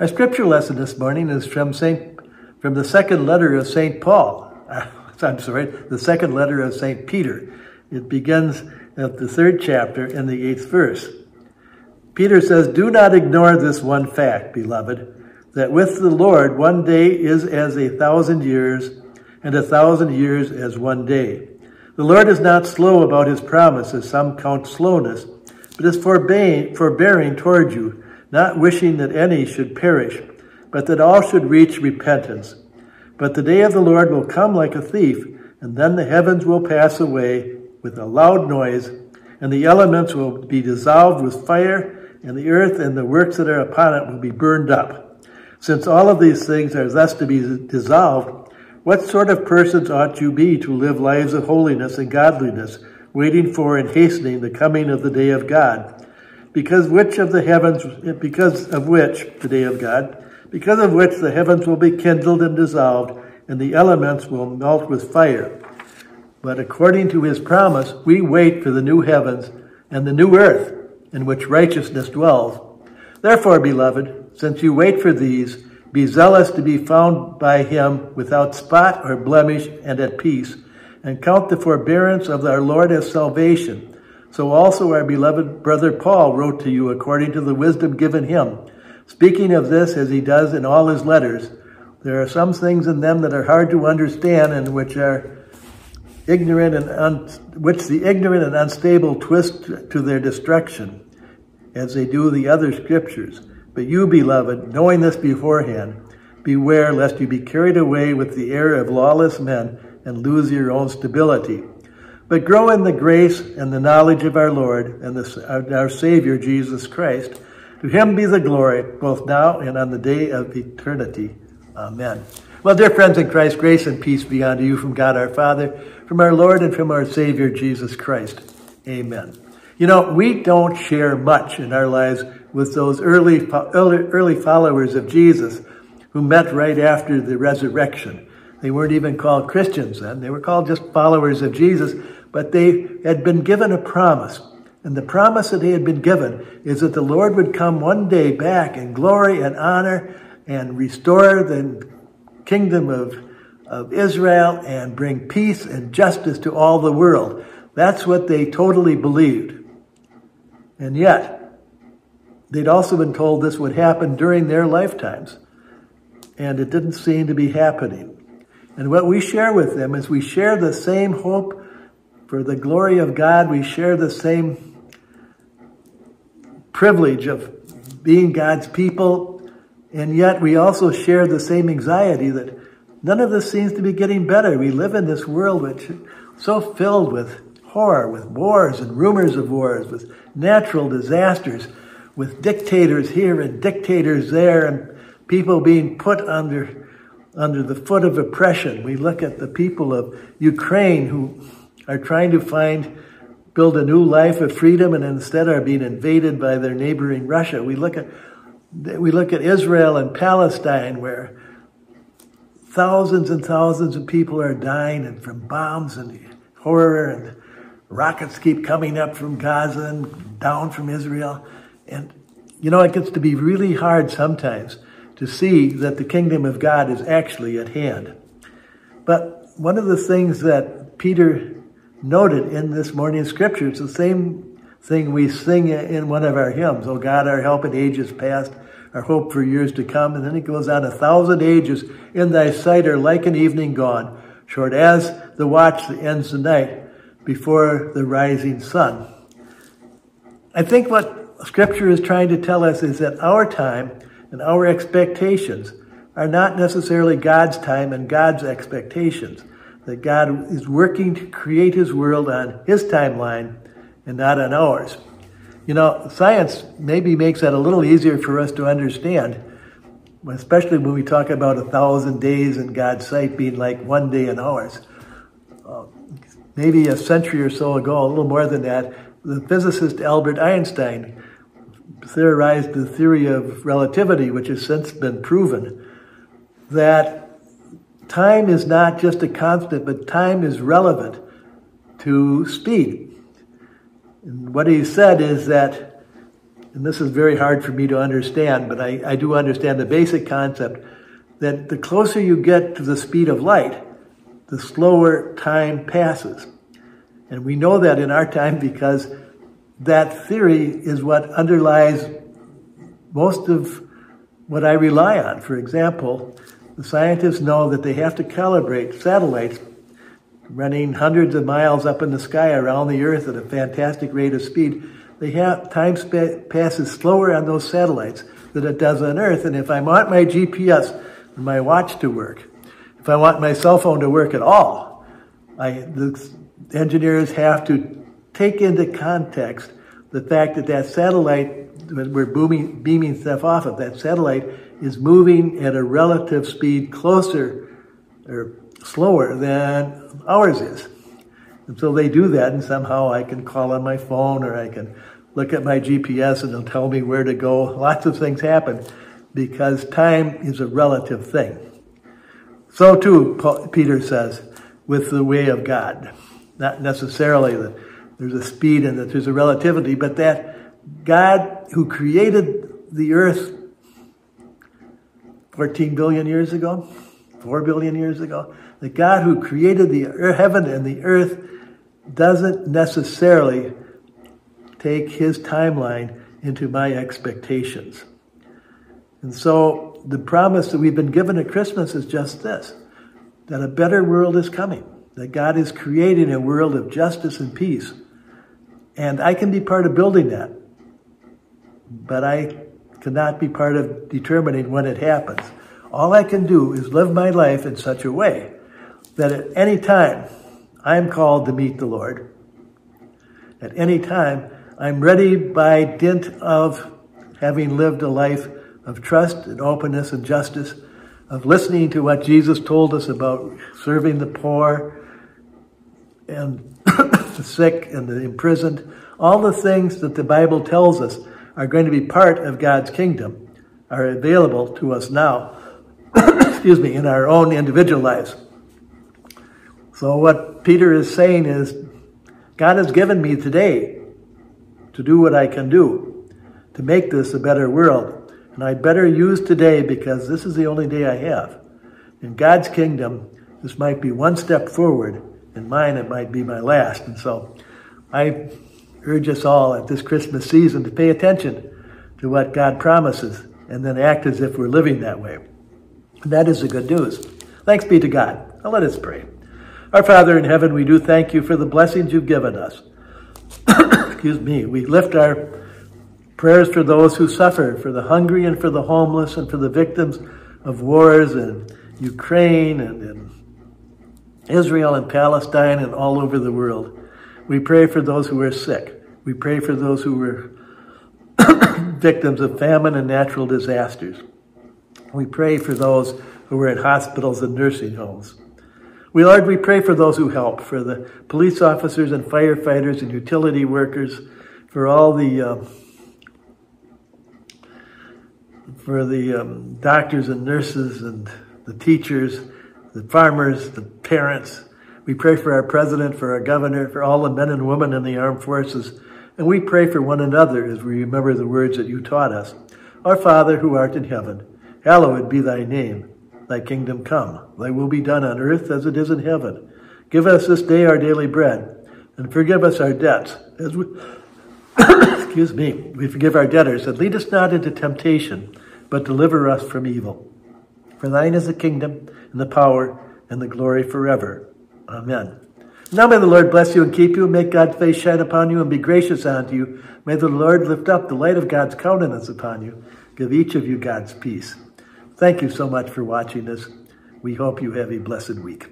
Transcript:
Our scripture lesson this morning is from Saint from the second letter of Saint Paul. I'm sorry, the second letter of Saint Peter. It begins at the third chapter in the eighth verse. Peter says, "Do not ignore this one fact, beloved, that with the Lord one day is as a thousand years, and a thousand years as one day. The Lord is not slow about his promise, as some count slowness, but is forbearing, forbearing toward you." Not wishing that any should perish, but that all should reach repentance. But the day of the Lord will come like a thief, and then the heavens will pass away with a loud noise, and the elements will be dissolved with fire, and the earth and the works that are upon it will be burned up. Since all of these things are thus to be dissolved, what sort of persons ought you be to live lives of holiness and godliness, waiting for and hastening the coming of the day of God? Because which of the heavens, because of which, the day of God, because of which the heavens will be kindled and dissolved, and the elements will melt with fire. But according to his promise, we wait for the new heavens and the new earth in which righteousness dwells. Therefore, beloved, since you wait for these, be zealous to be found by him without spot or blemish and at peace, and count the forbearance of our Lord as salvation so also our beloved brother Paul wrote to you according to the wisdom given him. Speaking of this as he does in all his letters, there are some things in them that are hard to understand and which are ignorant and un, which the ignorant and unstable twist to their destruction, as they do the other scriptures. But you, beloved, knowing this beforehand, beware lest you be carried away with the error of lawless men and lose your own stability but grow in the grace and the knowledge of our Lord and the, our Savior, Jesus Christ. To him be the glory, both now and on the day of eternity. Amen. Well, dear friends in Christ, grace and peace be unto you from God our Father, from our Lord, and from our Savior, Jesus Christ. Amen. You know, we don't share much in our lives with those early, early followers of Jesus who met right after the resurrection. They weren't even called Christians then. They were called just followers of Jesus but they had been given a promise. And the promise that they had been given is that the Lord would come one day back in glory and honor and restore the kingdom of, of Israel and bring peace and justice to all the world. That's what they totally believed. And yet, they'd also been told this would happen during their lifetimes. And it didn't seem to be happening. And what we share with them is we share the same hope for the glory of God, we share the same privilege of being God's people, and yet we also share the same anxiety that none of this seems to be getting better. We live in this world which is so filled with horror, with wars and rumors of wars, with natural disasters, with dictators here and dictators there, and people being put under under the foot of oppression. We look at the people of Ukraine who are trying to find, build a new life of freedom and instead are being invaded by their neighboring Russia. We look at, we look at Israel and Palestine where thousands and thousands of people are dying and from bombs and horror and rockets keep coming up from Gaza and down from Israel. And, you know, it gets to be really hard sometimes to see that the kingdom of God is actually at hand. But one of the things that Peter noted in this morning's scripture. It's the same thing we sing in one of our hymns. Oh God, our help in ages past, our hope for years to come. And then it goes on, a thousand ages in thy sight are like an evening gone, short as the watch that ends the night before the rising sun. I think what scripture is trying to tell us is that our time and our expectations are not necessarily God's time and God's expectations that God is working to create his world on his timeline and not on ours. You know, science maybe makes that a little easier for us to understand, especially when we talk about a thousand days in God's sight being like one day in ours. Uh, maybe a century or so ago, a little more than that, the physicist Albert Einstein theorized the theory of relativity, which has since been proven, that time is not just a constant, but time is relevant to speed. And what he said is that and this is very hard for me to understand, but I, I do understand the basic concept that the closer you get to the speed of light, the slower time passes. And we know that in our time because that theory is what underlies most of what I rely on. For example, the scientists know that they have to calibrate satellites running hundreds of miles up in the sky around the Earth at a fantastic rate of speed. They have time sp- passes slower on those satellites than it does on Earth. And if I want my GPS and my watch to work, if I want my cell phone to work at all, I, the engineers have to take into context the fact that that satellite we're booming, beaming stuff off of, that satellite is moving at a relative speed closer or slower than ours is. And so they do that, and somehow I can call on my phone or I can look at my GPS and it'll tell me where to go. Lots of things happen because time is a relative thing. So too, Peter says, with the way of God. Not necessarily that there's a speed and that there's a relativity, but that God who created the earth 14 billion years ago, 4 billion years ago, the God who created the heaven and the earth doesn't necessarily take his timeline into my expectations. And so the promise that we've been given at Christmas is just this that a better world is coming, that God is creating a world of justice and peace. And I can be part of building that but I cannot be part of determining when it happens. All I can do is live my life in such a way that at any time I'm called to meet the Lord. At any time, I'm ready by dint of having lived a life of trust and openness and justice, of listening to what Jesus told us about serving the poor and the sick and the imprisoned, all the things that the Bible tells us are going to be part of God's kingdom are available to us now, excuse me, in our own individual lives. So what Peter is saying is, God has given me today to do what I can do to make this a better world. And I'd better use today because this is the only day I have. In God's kingdom, this might be one step forward. In mine, it might be my last. And so I urge us all at this Christmas season to pay attention to what God promises and then act as if we're living that way. And that is the good news. Thanks be to God. Now let us pray. Our Father in heaven, we do thank you for the blessings you've given us. Excuse me. We lift our prayers for those who suffer, for the hungry and for the homeless and for the victims of wars in Ukraine and in Israel and Palestine and all over the world. We pray for those who are sick. We pray for those who were victims of famine and natural disasters. We pray for those who are in hospitals and nursing homes. We, Lord, we pray for those who help, for the police officers and firefighters and utility workers, for all the um, for the um, doctors and nurses and the teachers, the farmers, the parents, we pray for our president, for our governor, for all the men and women in the armed forces. And we pray for one another as we remember the words that you taught us. Our Father who art in heaven, hallowed be thy name. Thy kingdom come. Thy will be done on earth as it is in heaven. Give us this day our daily bread, and forgive us our debts, as we, excuse me, we forgive our debtors, and lead us not into temptation, but deliver us from evil. For thine is the kingdom, and the power, and the glory forever. Amen. Now may the Lord bless you and keep you, and make God's face shine upon you and be gracious unto you. May the Lord lift up the light of God's countenance upon you. Give each of you God's peace. Thank you so much for watching this. We hope you have a blessed week.